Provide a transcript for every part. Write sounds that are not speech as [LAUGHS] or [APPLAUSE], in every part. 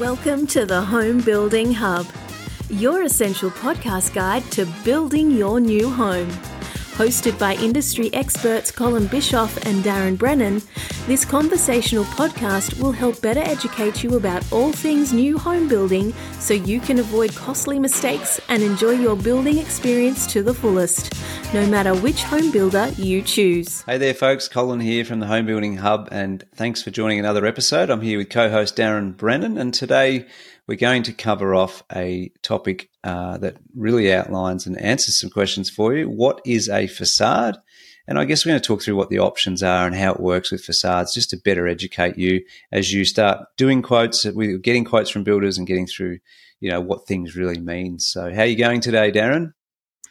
Welcome to the Home Building Hub, your essential podcast guide to building your new home. Hosted by industry experts Colin Bischoff and Darren Brennan, this conversational podcast will help better educate you about all things new home building so you can avoid costly mistakes and enjoy your building experience to the fullest, no matter which home builder you choose. Hey there, folks. Colin here from the Home Building Hub, and thanks for joining another episode. I'm here with co host Darren Brennan, and today we're going to cover off a topic uh, that really outlines and answers some questions for you. What is a facade? And I guess we're going to talk through what the options are and how it works with facades just to better educate you as you start doing quotes, we're getting quotes from builders and getting through, you know, what things really mean. So how are you going today, Darren?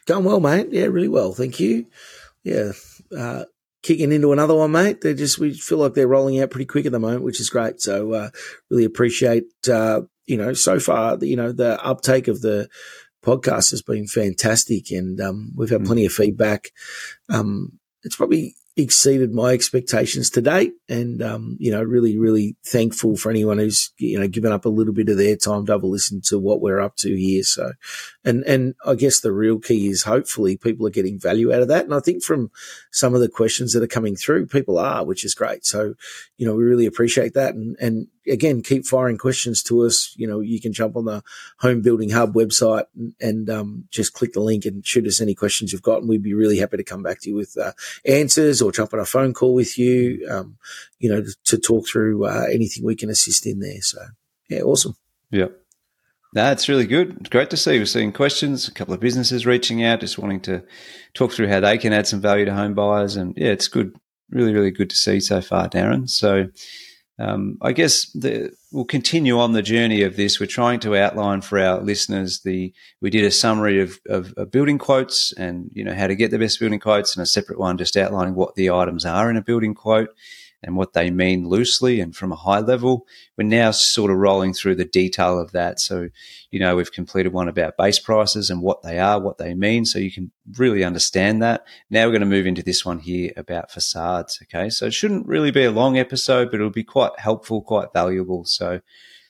Going well, mate. Yeah, really well. Thank you. Yeah. Uh, kicking into another one, mate. They just, we feel like they're rolling out pretty quick at the moment, which is great. So, uh, really appreciate, uh, you know, so far, you know, the uptake of the podcast has been fantastic and, um, we've had mm. plenty of feedback. Um, it's probably exceeded my expectations to date. And, um, you know, really, really thankful for anyone who's, you know, given up a little bit of their time to have a listen to what we're up to here. So, and, and I guess the real key is hopefully people are getting value out of that. And I think from some of the questions that are coming through, people are, which is great. So, you know, we really appreciate that. And, and again, keep firing questions to us. You know, you can jump on the Home Building Hub website and, and um, just click the link and shoot us any questions you've got. And we'd be really happy to come back to you with uh, answers or jump on a phone call with you, um, you know, to, to talk through uh, anything we can assist in there. So, yeah, awesome. Yeah. That's really good. Great to see. We're seeing questions, a couple of businesses reaching out, just wanting to talk through how they can add some value to home buyers. And yeah, it's good. Really, really good to see so far, Darren. So, um, I guess the, we'll continue on the journey of this. We're trying to outline for our listeners the. We did a summary of, of, of, building quotes and you know how to get the best building quotes, and a separate one just outlining what the items are in a building quote and what they mean loosely and from a high level. We're now sort of rolling through the detail of that. So, you know, we've completed one about base prices and what they are, what they mean, so you can really understand that. Now we're going to move into this one here about facades. Okay. So it shouldn't really be a long episode, but it'll be quite helpful, quite valuable. So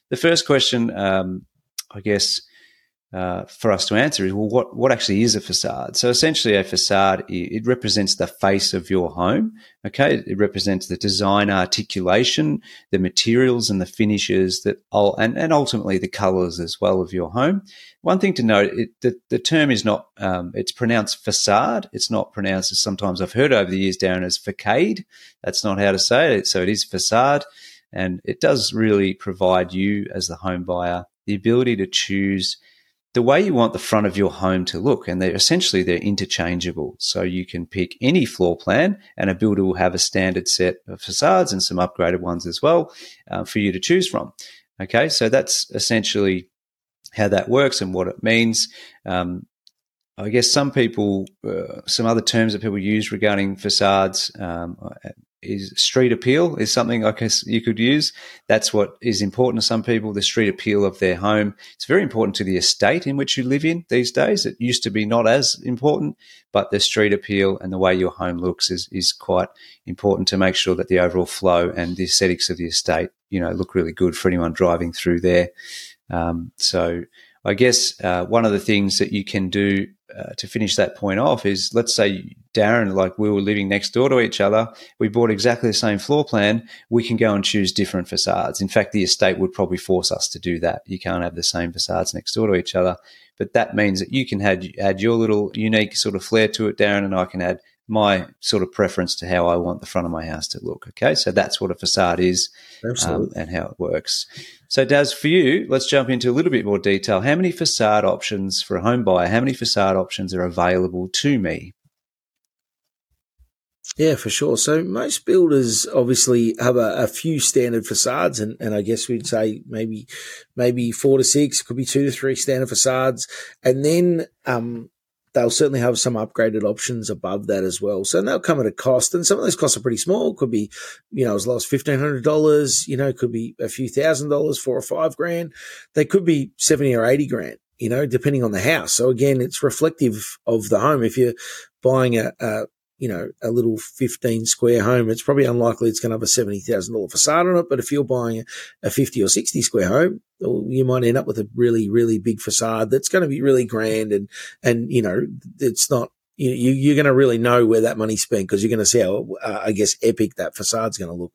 the first question, um, I guess, uh, for us to answer is well, what what actually is a facade? So essentially, a facade it represents the face of your home. Okay, it represents the design, articulation, the materials, and the finishes that and and ultimately the colours as well of your home. One thing to note: it, the the term is not um, it's pronounced facade. It's not pronounced as sometimes I've heard over the years, Darren, as facade. That's not how to say it. So it is facade, and it does really provide you as the home buyer the ability to choose the way you want the front of your home to look and they're essentially they're interchangeable. So you can pick any floor plan and a builder will have a standard set of facades and some upgraded ones as well uh, for you to choose from. Okay so that's essentially how that works and what it means. Um, I guess some people, uh, some other terms that people use regarding facades, um, is street appeal is something I guess you could use. That's what is important to some people, the street appeal of their home. It's very important to the estate in which you live in these days. It used to be not as important, but the street appeal and the way your home looks is, is quite important to make sure that the overall flow and the aesthetics of the estate, you know, look really good for anyone driving through there. Um, so I guess uh, one of the things that you can do uh, to finish that point off is let's say Darren, like we were living next door to each other, we bought exactly the same floor plan. We can go and choose different facades. In fact, the estate would probably force us to do that. You can't have the same facades next door to each other, but that means that you can add, add your little unique sort of flair to it, Darren, and I can add my sort of preference to how I want the front of my house to look. Okay, so that's what a facade is um, and how it works. So, Daz, for you, let's jump into a little bit more detail. How many facade options for a home buyer? How many facade options are available to me? Yeah, for sure. So most builders obviously have a, a, few standard facades, and, and I guess we'd say maybe maybe four to six, could be two to three standard facades, and then um, they'll certainly have some upgraded options above that as well. So they'll come at a cost, and some of those costs are pretty small. Could be, you know, as low as fifteen hundred dollars. You know, could be a few thousand dollars, four or five grand. They could be seventy or eighty grand. You know, depending on the house. So again, it's reflective of the home. If you're buying a, a you know, a little 15 square home, it's probably unlikely it's going to have a $70,000 facade on it. But if you're buying a 50 or 60 square home, you might end up with a really, really big facade that's going to be really grand. And, and, you know, it's not, you, you, are going to really know where that money's spent because you're going to see how, uh, I guess, epic that facade's going to look.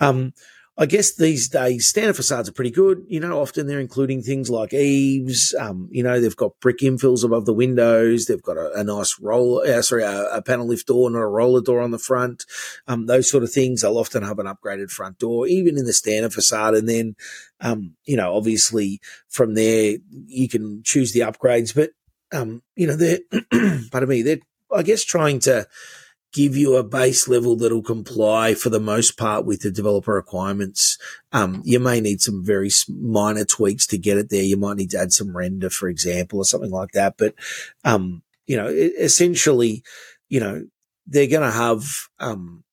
Um, I guess these days standard facades are pretty good. You know, often they're including things like eaves. Um, you know, they've got brick infills above the windows. They've got a, a nice roll, uh, sorry, a, a, panel lift door, not a roller door on the front. Um, those sort of things. They'll often have an upgraded front door, even in the standard facade. And then, um, you know, obviously from there you can choose the upgrades, but, um, you know, they're, [CLEARS THROAT] pardon me, they're, I guess trying to, give you a base level that'll comply for the most part with the developer requirements. Um, you may need some very minor tweaks to get it there. You might need to add some render, for example, or something like that. But, um, you know, essentially, you know, they're going to have, um,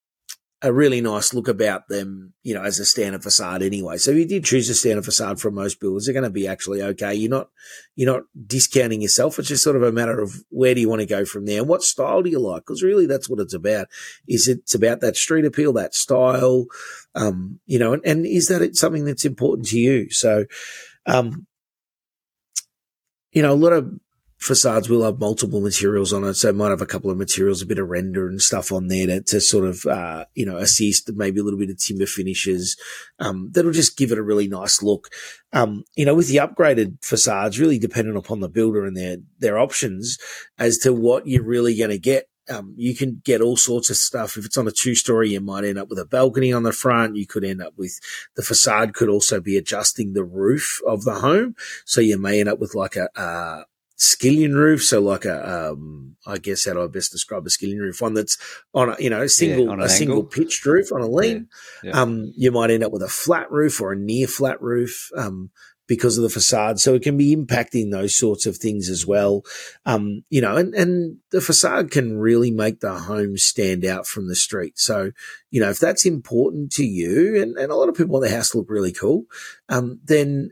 a really nice look about them, you know, as a standard facade anyway. So if you did choose a standard facade from most builders, they're going to be actually okay. You're not, you're not discounting yourself. It's just sort of a matter of where do you want to go from there and what style do you like? Cause really that's what it's about. Is it's about that street appeal, that style, um, you know, and, and is that something that's important to you? So, um, you know, a lot of facades will have multiple materials on it. So it might have a couple of materials, a bit of render and stuff on there to, to sort of, uh, you know, assist maybe a little bit of timber finishes. Um, that'll just give it a really nice look. Um, you know, with the upgraded facades, really dependent upon the builder and their, their options as to what you're really going to get. Um, you can get all sorts of stuff. If it's on a two story, you might end up with a balcony on the front. You could end up with the facade could also be adjusting the roof of the home. So you may end up with like a, uh, skillion roof. So like a, um, I guess how do I best describe a skillion roof? One that's on a, you know, a single, yeah, a single pitched roof on a lean. Yeah, yeah. Um, you might end up with a flat roof or a near flat roof. Um, because of the facade. So it can be impacting those sorts of things as well. Um, you know, and, and the facade can really make the home stand out from the street. So, you know, if that's important to you and, and a lot of people want their house to look really cool, um, then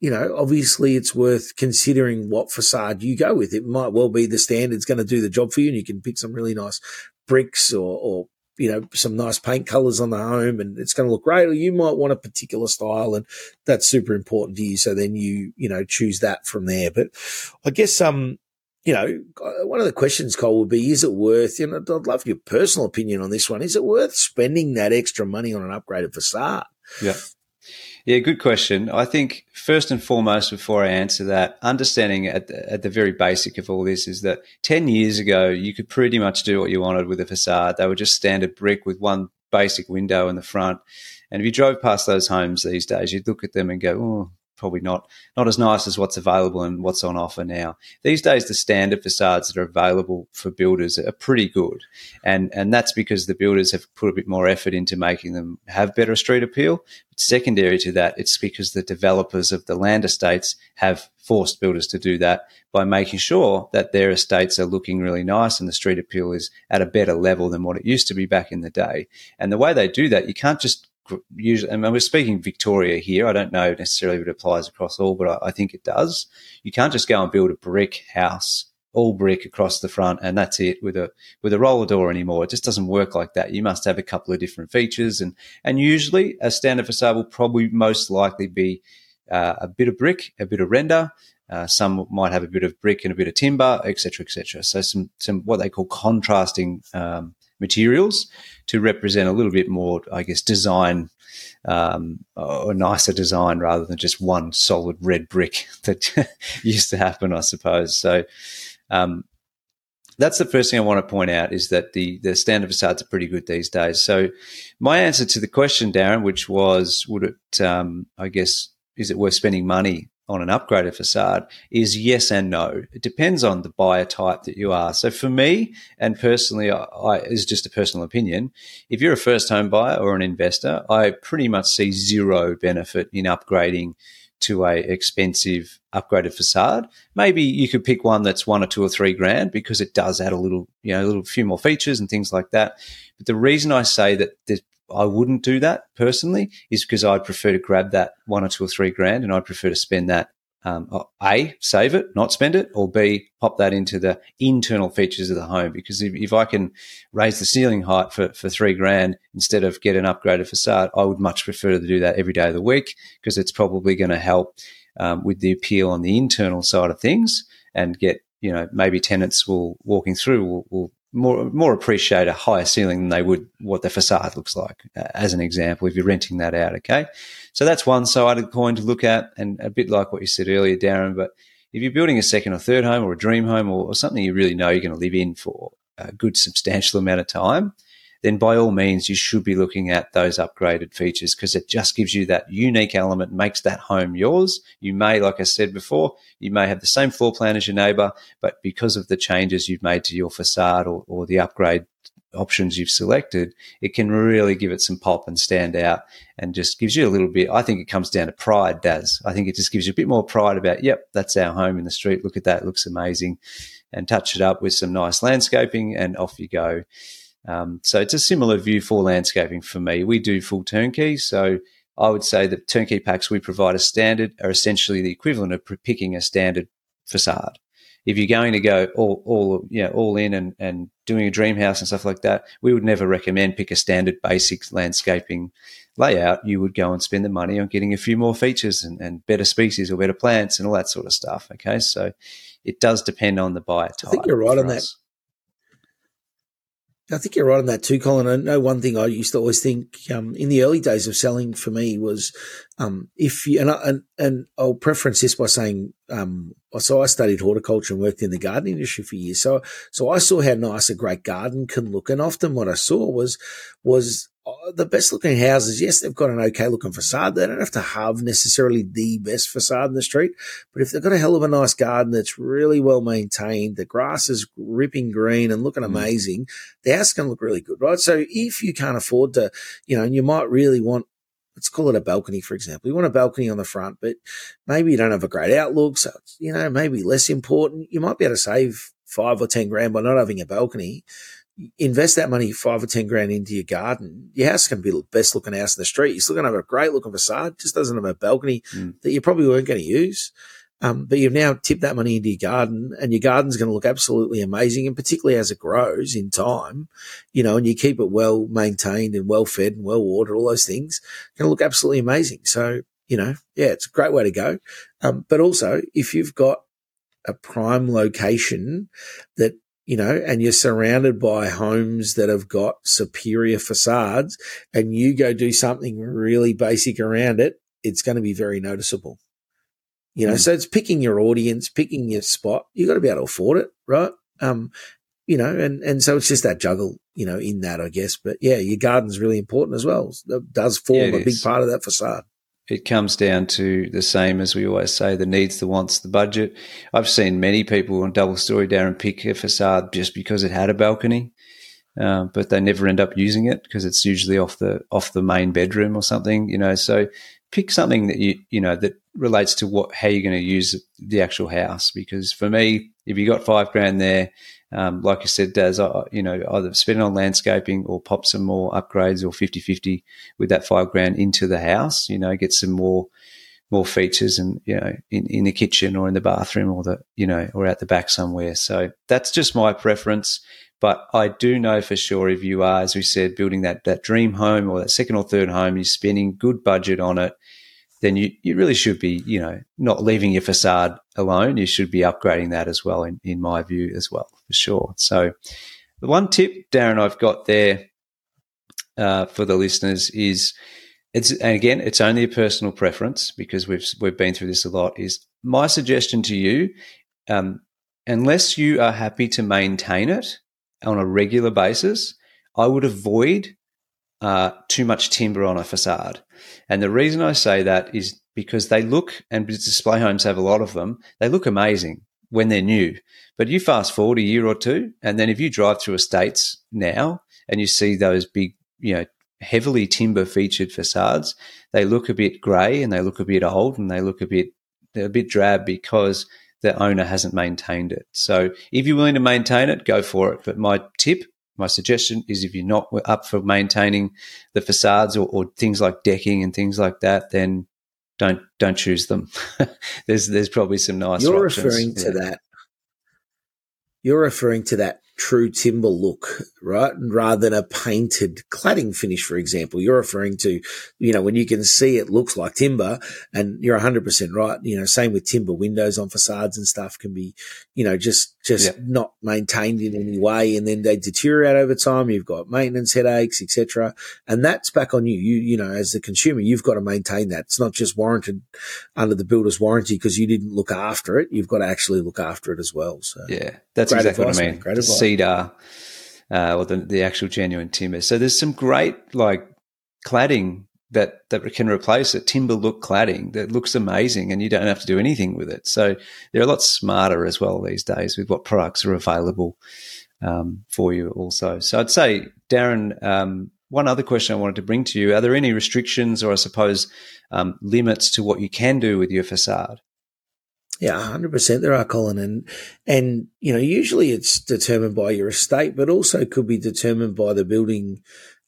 you know, obviously it's worth considering what facade you go with. It might well be the standard's going to do the job for you and you can pick some really nice bricks or, or, you know, some nice paint colors on the home and it's going to look great. Or you might want a particular style and that's super important to you. So then you, you know, choose that from there. But I guess, um, you know, one of the questions, Cole, would be, is it worth, you know, I'd love your personal opinion on this one. Is it worth spending that extra money on an upgraded facade? Yeah. Yeah, good question. I think first and foremost, before I answer that, understanding at the, at the very basic of all this is that 10 years ago, you could pretty much do what you wanted with a facade. They were just standard brick with one basic window in the front. And if you drove past those homes these days, you'd look at them and go, oh, probably not not as nice as what's available and what's on offer now. These days, the standard facades that are available for builders are pretty good, and and that's because the builders have put a bit more effort into making them have better street appeal. But secondary to that, it's because the developers of the land estates have forced builders to do that by making sure that their estates are looking really nice and the street appeal is at a better level than what it used to be back in the day. And the way they do that, you can't just usually, mean, we're speaking Victoria here. I don't know necessarily if it applies across all, but I, I, think it does. You can't just go and build a brick house, all brick across the front, and that's it with a with a roller door anymore. It just doesn't work like that. You must have a couple of different features, and and usually a standard facade will probably most likely be uh, a bit of brick, a bit of render. Uh, some might have a bit of brick and a bit of timber, etc., etc. So some some what they call contrasting um, materials to represent a little bit more, I guess, design um, or nicer design rather than just one solid red brick [LAUGHS] that [LAUGHS] used to happen, I suppose. So um, that's the first thing I want to point out is that the the standard facades are pretty good these days. So my answer to the question, Darren, which was, would it, um, I guess, is it worth spending money on an upgraded facade is yes and no. It depends on the buyer type that you are. So for me, and personally, I, I is just a personal opinion. If you're a first home buyer or an investor, I pretty much see zero benefit in upgrading to a expensive upgraded facade. Maybe you could pick one that's one or two or three grand because it does add a little, you know, a little few more features and things like that. But the reason I say that there's I wouldn't do that personally is because I'd prefer to grab that one or two or three grand and I'd prefer to spend that um, a save it, not spend it, or b pop that into the internal features of the home. Because if, if I can raise the ceiling height for, for three grand instead of get an upgraded facade, I would much prefer to do that every day of the week because it's probably going to help um, with the appeal on the internal side of things and get you know maybe tenants will walking through will, will more more appreciate a higher ceiling than they would what the facade looks like. Uh, as an example, if you're renting that out, okay. So that's one side of the coin to look at, and a bit like what you said earlier, Darren. But if you're building a second or third home or a dream home or, or something you really know you're going to live in for a good substantial amount of time, then by all means you should be looking at those upgraded features because it just gives you that unique element, makes that home yours. You may, like I said before, you may have the same floor plan as your neighbor, but because of the changes you've made to your facade or, or the upgrade options you've selected, it can really give it some pop and stand out and just gives you a little bit. I think it comes down to pride, Daz. I think it just gives you a bit more pride about, yep, that's our home in the street. Look at that. It looks amazing. And touch it up with some nice landscaping and off you go. Um, so it's a similar view for landscaping for me. We do full turnkey. So I would say that turnkey packs we provide as standard are essentially the equivalent of picking a standard facade. If you're going to go all, all, you know, all in and, and doing a dream house and stuff like that, we would never recommend pick a standard basic landscaping layout. You would go and spend the money on getting a few more features and, and better species or better plants and all that sort of stuff. Okay. So it does depend on the buyer type. I think you're right on that. I think you're right on that too, Colin. I know one thing I used to always think um, in the early days of selling for me was um, if you and, I, and, and I'll preference this by saying um, so I studied horticulture and worked in the garden industry for years. So so I saw how nice a great garden can look, and often what I saw was was the best looking houses, yes, they've got an okay looking facade. They don't have to have necessarily the best facade in the street, but if they've got a hell of a nice garden that's really well maintained, the grass is ripping green and looking mm. amazing, the house can look really good, right? So if you can't afford to, you know, and you might really want let's call it a balcony, for example. You want a balcony on the front, but maybe you don't have a great outlook. So, you know, maybe less important. You might be able to save five or 10 grand by not having a balcony invest that money, five or 10 grand into your garden, your house can be the best looking house in the street. You're still going to have a great looking facade, just doesn't have a balcony mm. that you probably weren't going to use. Um, but you've now tipped that money into your garden and your garden's going to look absolutely amazing. And particularly as it grows in time, you know, and you keep it well maintained and well fed and well watered, all those things going to look absolutely amazing. So, you know, yeah, it's a great way to go. Um, but also if you've got a prime location that you know, and you're surrounded by homes that have got superior facades and you go do something really basic around it, it's going to be very noticeable. You know, mm. so it's picking your audience, picking your spot. You've got to be able to afford it, right? Um, you know, and, and so it's just that juggle, you know, in that, I guess. But yeah, your garden's really important as well. It does form yeah, a big part of that facade it comes down to the same as we always say the needs, the wants, the budget. I've seen many people on double story Darren pick a facade just because it had a balcony, uh, but they never end up using it because it's usually off the off the main bedroom or something, you know. So pick something that you you know that relates to what how you're going to use the actual house. Because for me, if you got five grand there, um, like I said, Daz, I, you know, either spend it on landscaping or pop some more upgrades or 50 50 with that five grand into the house, you know, get some more more features and you know in, in the kitchen or in the bathroom or the you know or out the back somewhere. So that's just my preference. But i do know for sure if you are as we said building that that dream home or that second or third home you're spending good budget on it then you, you really should be, you know, not leaving your facade alone. You should be upgrading that as well, in, in my view, as well, for sure. So, the one tip, Darren, I've got there uh, for the listeners is it's, and again, it's only a personal preference because we've, we've been through this a lot, is my suggestion to you, um, unless you are happy to maintain it on a regular basis, I would avoid uh, too much timber on a facade. And the reason I say that is because they look, and display homes have a lot of them, they look amazing when they're new. But you fast forward a year or two, and then if you drive through estates now and you see those big, you know, heavily timber featured facades, they look a bit grey and they look a bit old and they look a bit they're a bit drab because the owner hasn't maintained it. So if you're willing to maintain it, go for it. But my tip my suggestion is if you're not up for maintaining the facades or, or, things like decking and things like that, then don't don't choose them. [LAUGHS] there's there's probably some nice. You're options. referring to that. You're referring to that true timber look, right? Rather than a painted cladding finish, for example. You're referring to, you know, when you can see it looks like timber and you're 100% right. You know, same with timber windows on facades and stuff can be, you know, just, just yeah. not maintained in any way. And then they deteriorate over time. You've got maintenance headaches, etc. And that's back on you. You, you know, as the consumer, you've got to maintain that. It's not just warranted under the builder's warranty because you didn't look after it. You've got to actually look after it as well. So yeah, that's exactly advice, what I mean. Great advice cedar uh, or the, the actual genuine timber. So there's some great like cladding that that can replace it, timber look cladding that looks amazing, and you don't have to do anything with it. So they're a lot smarter as well these days with what products are available um, for you also. So I'd say, Darren, um, one other question I wanted to bring to you: Are there any restrictions, or I suppose um, limits to what you can do with your facade? Yeah, hundred percent. There are, Colin, and and you know, usually it's determined by your estate, but also could be determined by the building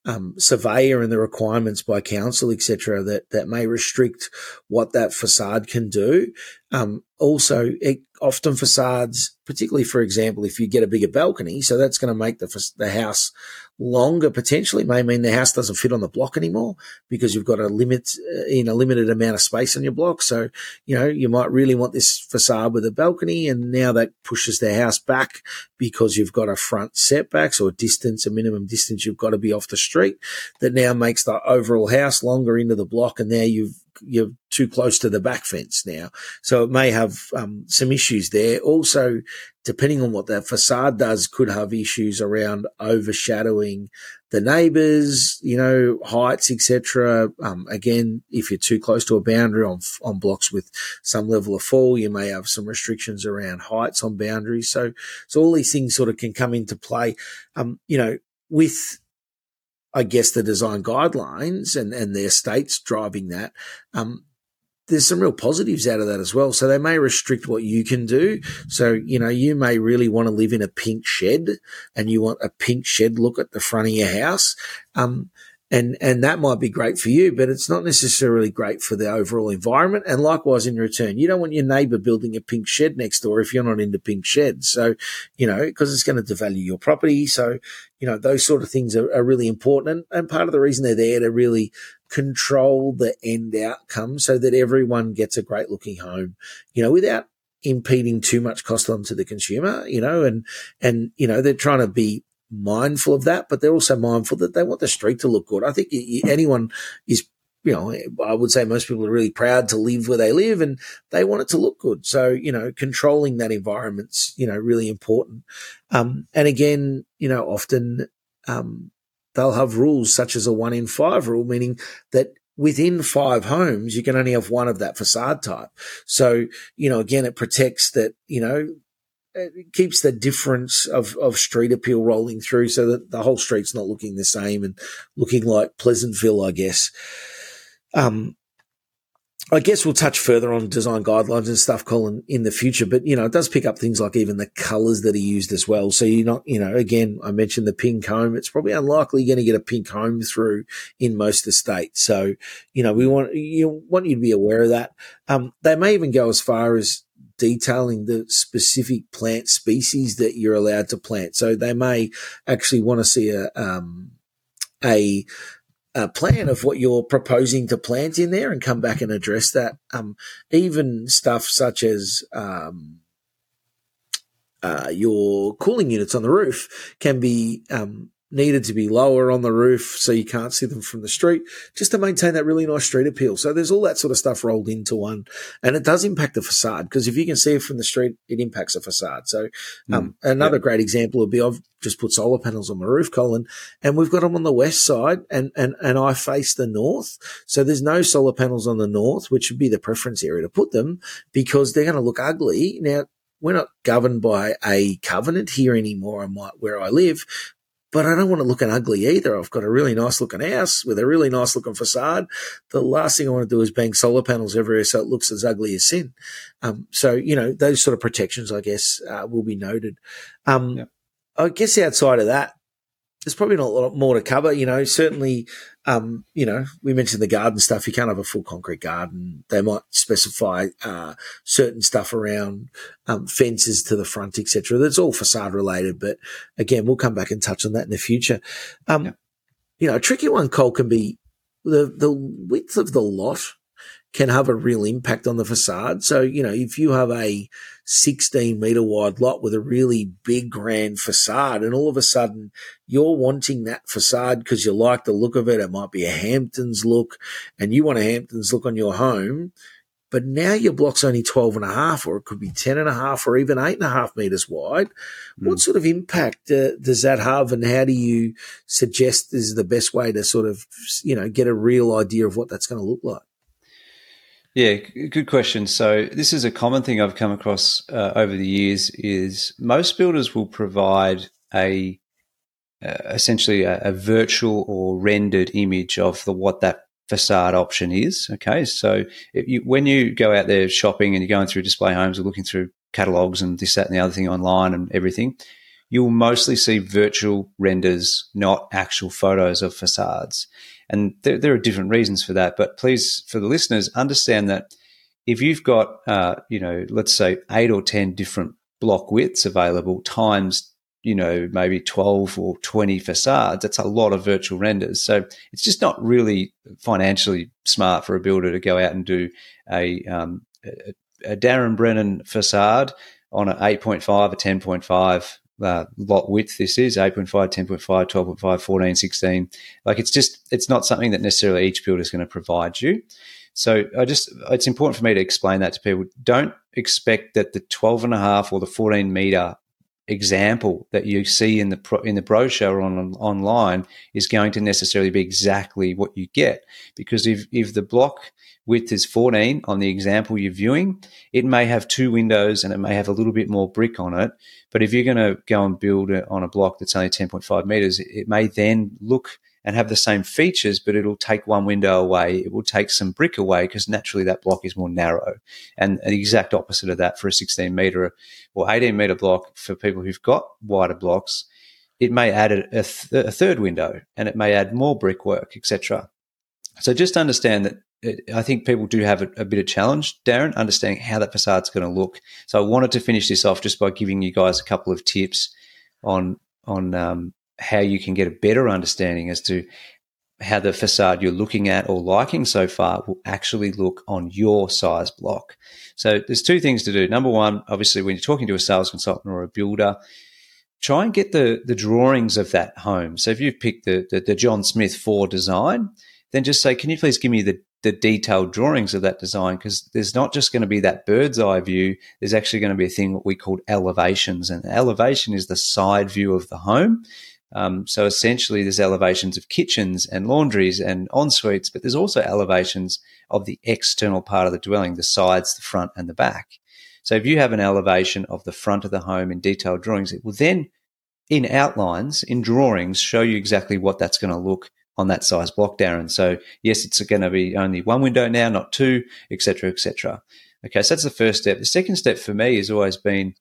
um, surveyor and the requirements by council, etc. That that may restrict what that facade can do. Um, also, it, often facades, particularly for example, if you get a bigger balcony, so that's going to make the the house longer potentially may mean the house doesn't fit on the block anymore because you've got a limit uh, in a limited amount of space on your block. So, you know, you might really want this facade with a balcony and now that pushes the house back because you've got a front setbacks or distance, a minimum distance you've got to be off the street that now makes the overall house longer into the block. And now you've you're too close to the back fence now. So it may have um, some issues there. Also, depending on what that facade does, could have issues around overshadowing the neighbours, you know, heights, etc. Um, again, if you're too close to a boundary on on blocks with some level of fall, you may have some restrictions around heights on boundaries. So, so all these things sort of can come into play. Um, you know, with I guess the design guidelines and, and their states driving that, um, there's some real positives out of that as well. So they may restrict what you can do. So, you know, you may really want to live in a pink shed and you want a pink shed look at the front of your house. Um, and and that might be great for you, but it's not necessarily great for the overall environment. And likewise, in return, you don't want your neighbour building a pink shed next door if you're not into pink sheds. So, you know, because it's going to devalue your property. So, you know, those sort of things are, are really important. And, and part of the reason they're there to really control the end outcome so that everyone gets a great looking home, you know, without impeding too much cost onto the consumer, you know, and, and, you know, they're trying to be mindful of that, but they're also mindful that they want the street to look good. I think anyone is, you know, I would say most people are really proud to live where they live and they want it to look good. So, you know, controlling that environment's, you know, really important. Um, and again, you know, often, um, they'll have rules such as a one in five rule, meaning that within five homes, you can only have one of that facade type. So, you know, again, it protects that, you know, it keeps the difference of, of street appeal rolling through so that the whole street's not looking the same and looking like Pleasantville, I guess. Um, I guess we'll touch further on design guidelines and stuff, Colin, in the future. But you know, it does pick up things like even the colours that are used as well. So you're not, you know, again, I mentioned the pink home. It's probably unlikely you're going to get a pink home through in most of the states. So you know, we want you want you to be aware of that. Um, they may even go as far as detailing the specific plant species that you're allowed to plant. So they may actually want to see a, um, a, a plan of what you're proposing to plant in there and come back and address that. Um, even stuff such as, um, uh, your cooling units on the roof can be um, needed to be lower on the roof so you can't see them from the street just to maintain that really nice street appeal. So there's all that sort of stuff rolled into one and it does impact the facade because if you can see it from the street, it impacts the facade. So, um, mm, another yeah. great example would be I've just put solar panels on my roof, Colin, and we've got them on the west side and, and, and I face the north. So there's no solar panels on the north, which would be the preference area to put them because they're going to look ugly. Now, we're not governed by a covenant here anymore on where I live, but I don't want to look an ugly either. I've got a really nice looking house with a really nice looking facade. The last thing I want to do is bang solar panels everywhere so it looks as ugly as sin. Um, so, you know, those sort of protections, I guess, uh, will be noted. Um, I guess outside of that, there's probably not a lot more to cover. You know, certainly, um, you know, we mentioned the garden stuff. You can't have a full concrete garden. They might specify uh, certain stuff around um, fences to the front, etc. That's all facade related. But again, we'll come back and touch on that in the future. Um, yeah. You know, a tricky one, Cole, can be the the width of the lot can have a real impact on the facade. So, you know, if you have a 16 meter wide lot with a really big grand facade and all of a sudden you're wanting that facade because you like the look of it, it might be a Hamptons look and you want a Hamptons look on your home. But now your block's only 12 and a half, or it could be 10 and a half, or even eight and a half meters wide. Mm. What sort of impact uh, does that have? And how do you suggest is the best way to sort of, you know, get a real idea of what that's going to look like? Yeah, good question. So this is a common thing I've come across uh, over the years. Is most builders will provide a uh, essentially a, a, virtual or rendered image of the what that facade option is. Okay, so you, when you go out there shopping and you're going through display homes or looking through catalogs and this, that, and the other thing online and everything, you'll mostly see virtual renders, not actual photos of facades. And there, there, are different reasons for that. But please, for the listeners, understand that if you've got, uh, you know, let's say eight or 10 different block widths available times, you know, maybe 12 or 20 facades, that's a lot of virtual renders. So it's just not really financially smart for a builder to go out and do a, um, a, a Darren Brennan facade on an 8.5, a 10.5 uh, lot width this is 8.5 10.5 12.5 14 16 like it's just it's not something that necessarily each builder is going to provide you. So i just it's important for me to explain that to people. Don't expect that the 12 and a half or the 14 meter example that you see in the in the brochure on online is going to necessarily be exactly what you get. Because if if the block width is 14 on the example you're viewing, it may have two windows and it may have a little bit more brick on it. But if you're going to go and build it on a block that's only 10.5 meters, it may then look and have the same features, but it'll take one window away. It will take some brick away because naturally that block is more narrow. And the exact opposite of that for a 16 meter or 18 meter block for people who've got wider blocks, it may add a, th- a third window and it may add more brickwork, etc. So just understand that I think people do have a, a, bit of challenge, Darren, understanding how that facade's going to look. So I wanted to finish this off just by giving you guys a couple of tips on on um, how you can get a better understanding as to how the facade you're looking at or liking so far will actually look on your size block. So there's two things to do. Number one, obviously, when you're talking to a sales consultant or a builder, try and get the the drawings of that home. So if you've picked the the, the John Smith four design, then just say, can you please give me the the detailed drawings of that design because there's not just going to be that bird's eye view. There's actually going to be a thing what we call elevations, and elevation is the side view of the home. Um, so essentially, there's elevations of kitchens and laundries and en suites, but there's also elevations of the external part of the dwelling, the sides, the front, and the back. So if you have an elevation of the front of the home in detailed drawings, it will then, in outlines, in drawings, show you exactly what that's going to look on that size block, Darren. So yes, it's going to be only one window now, not two, etc., etc. Okay, so that's the first step. The second step for me has always been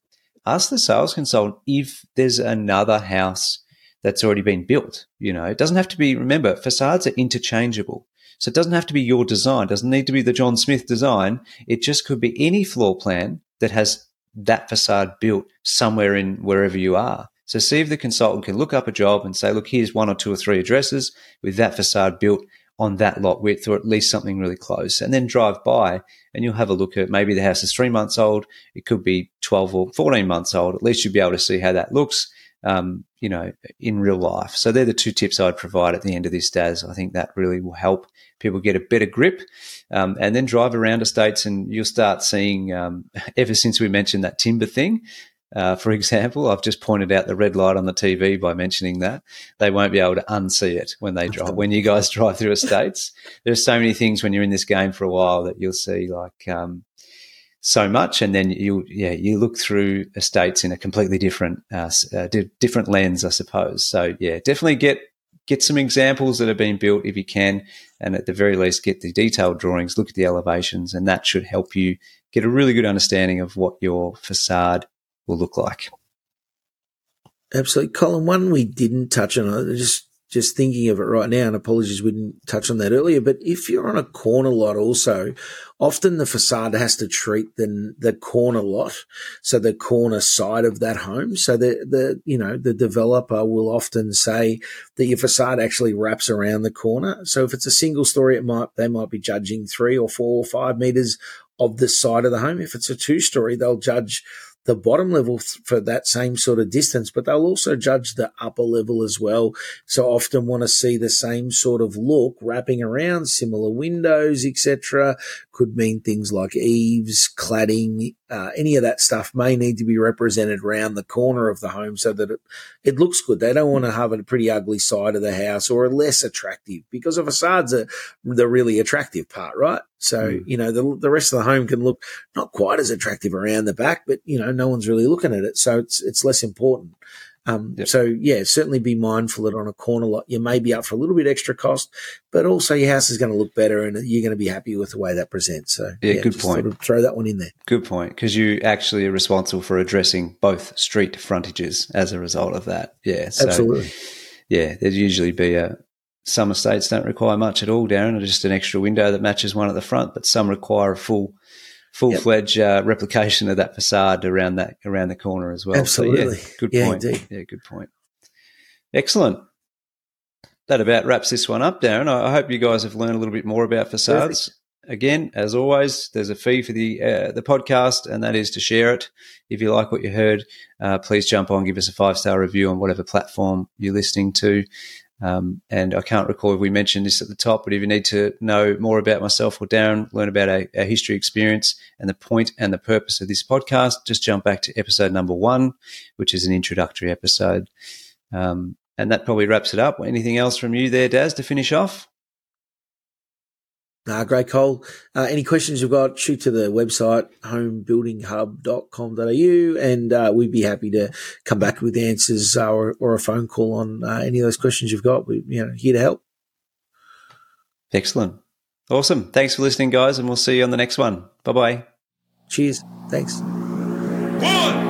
ask the sales consultant if there's another house that's already been built. You know, it doesn't have to be. Remember, facades are interchangeable. So it doesn't have to be your design. It doesn't need to be the John Smith design. It just could be any floor plan that has that facade built somewhere in wherever you are. So see if the consultant can look up a job and say, look, here's one or two or three addresses with that facade built on that lot width or at least something really close and then drive by and you'll have a look at maybe the house is three months old it could be 12 or 14 months old at least you'll be able to see how that looks um, you know in real life. So they're the two tips i'd provide at the end of this daz. I think that really will help people get a better grip um, and then drive around estates and you'll start seeing um, [LAUGHS] ever since we mentioned that timber thing uh, for example, I've just pointed out the red light on the TV by mentioning that they won't be able to unsee it when they drive. When you guys [LAUGHS] drive through estates, there's so many things when you're in this game for a while that you'll see like um, so much, and then you yeah you look through estates in a completely different uh, uh, different lens, I suppose. So yeah, definitely get get some examples that have been built if you can, and at the very least get the detailed drawings, look at the elevations, and that should help you get a really good understanding of what your facade will look like. Absolutely. Colin, one we didn't touch on, just just thinking of it right now, and apologies we didn't touch on that earlier, but if you're on a corner lot also, often the facade has to treat the, the corner lot, so the corner side of that home. So the, the, you know, the developer will often say that your facade actually wraps around the corner. So if it's a single story, it might, they might be judging three or four or five meters of the side of the home. If it's a two story, they'll judge the bottom level for that same sort of distance, but they'll also judge the upper level as well. So often want to see the same sort of look wrapping around similar windows, etc. Could mean things like eaves, cladding, uh, any of that stuff may need to be represented around the corner of the home so that it, it looks good. They don't want to have a pretty ugly side of the house or a less attractive because a facades are the really attractive part, right? So, mm. you know, the, the rest of the home can look not quite as attractive around the back, but, you know, no one's really looking at it. So it's, it's less important. Um, yep. So yeah, certainly be mindful that on a corner lot, you may be up for a little bit extra cost, but also your house is going to look better and you're going to be happy with the way that presents. So yeah, yeah good point. Sort of throw that one in there. Good point. Because you actually are responsible for addressing both street frontages as a result of that. Yeah. So, Absolutely. Yeah. There'd usually be a, some estates don't require much at all, Darren, just an extra window that matches one at the front, but some require a full full fledged yep. uh, replication of that facade around that around the corner as well. Absolutely, so, yeah, good yeah, point. Indeed. Yeah, good point. Excellent. That about wraps this one up, Darren. I hope you guys have learned a little bit more about facades. Perfect. Again, as always, there's a fee for the uh, the podcast, and that is to share it. If you like what you heard, uh, please jump on, give us a five star review on whatever platform you're listening to. Um, and I can't recall if we mentioned this at the top, but if you need to know more about myself or Darren, learn about our, our, history experience and the point and the purpose of this podcast, just jump back to episode number one, which is an introductory episode. Um, and that probably wraps it up. Anything else from you there, Daz, to finish off? Uh, great, Cole. Uh, any questions you've got, shoot to the website, homebuildinghub.com.au, and uh, we'd be happy to come back with answers uh, or, or a phone call on uh, any of those questions you've got. We're you know, here to help. Excellent. Awesome. Thanks for listening, guys, and we'll see you on the next one. Bye bye. Cheers. Thanks. One, two,